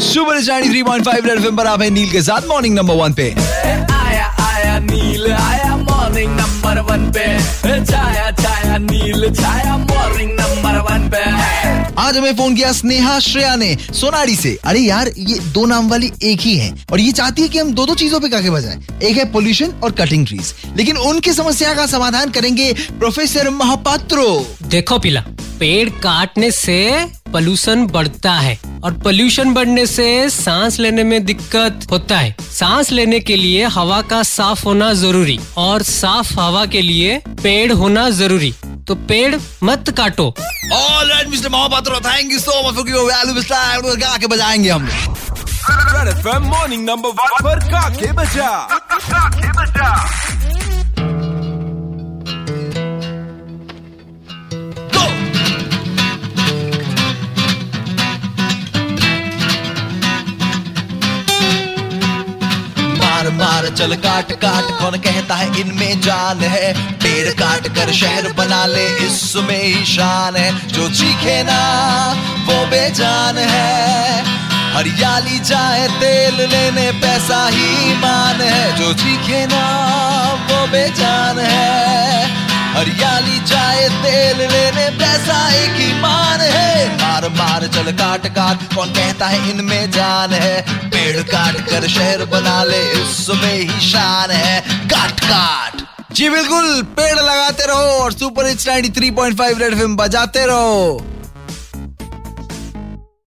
Super study three point five red पर आप है नील के साथ मॉर्निंग नंबर वन पे। आया आया नील आया मॉर्निंग नंबर वन पे। Chhaya Chhaya Neel Chhaya morning number one पे। आज हमें फ़ोन किया स्नेहा श्रेया ने सोनाड़ी से। अरे यार ये दो नाम वाली एक ही है और ये चाहती है कि हम दो दो चीज़ों पे काके बजाएँ। एक है पोल्यूशन और कटिंग ट्रीज लेकिन उनकी समस्या का समाधान करेंगे प्रोफेसर महापात्रो देखो पिला पेड़ काटने से पोल्यूशन बढ़ता है। और पोल्यूशन बढ़ने से सांस लेने में दिक्कत होता है। सांस लेने के लिए हवा का साफ़ होना ज़रूरी और साफ़ हवा के लिए पेड़ होना ज़रूरी। तो पेड़ मत काटो। All right mister Mahapatro thank you so much for giving valuable time गा के बजाएँगे हम। Red FM morning number one पर काके बजा। काके बजा। मार चल काट काट, कौन कहता है इनमें जान है? पेड़ काट कर शहर बना ले, इसमें ही शान है। जो चीखे ना, वो बेजान है। हरियाली जाए, तेल लेने पैसा ही मान है। जो चीखे ना, वो बेजान है। हरियाली जाए, तेल लेने पैसा एक ही मान मार मार चल काट काट। कौन कहता है इनमें जान है? पेड़ काट कर शहर बना ले, इसमें ही शान है। काट काट। जी बिल्कुल, पेड़ लगाते रहो और सुपर हिट्स 93.5 रेड फ़िल्म बजाते रहो।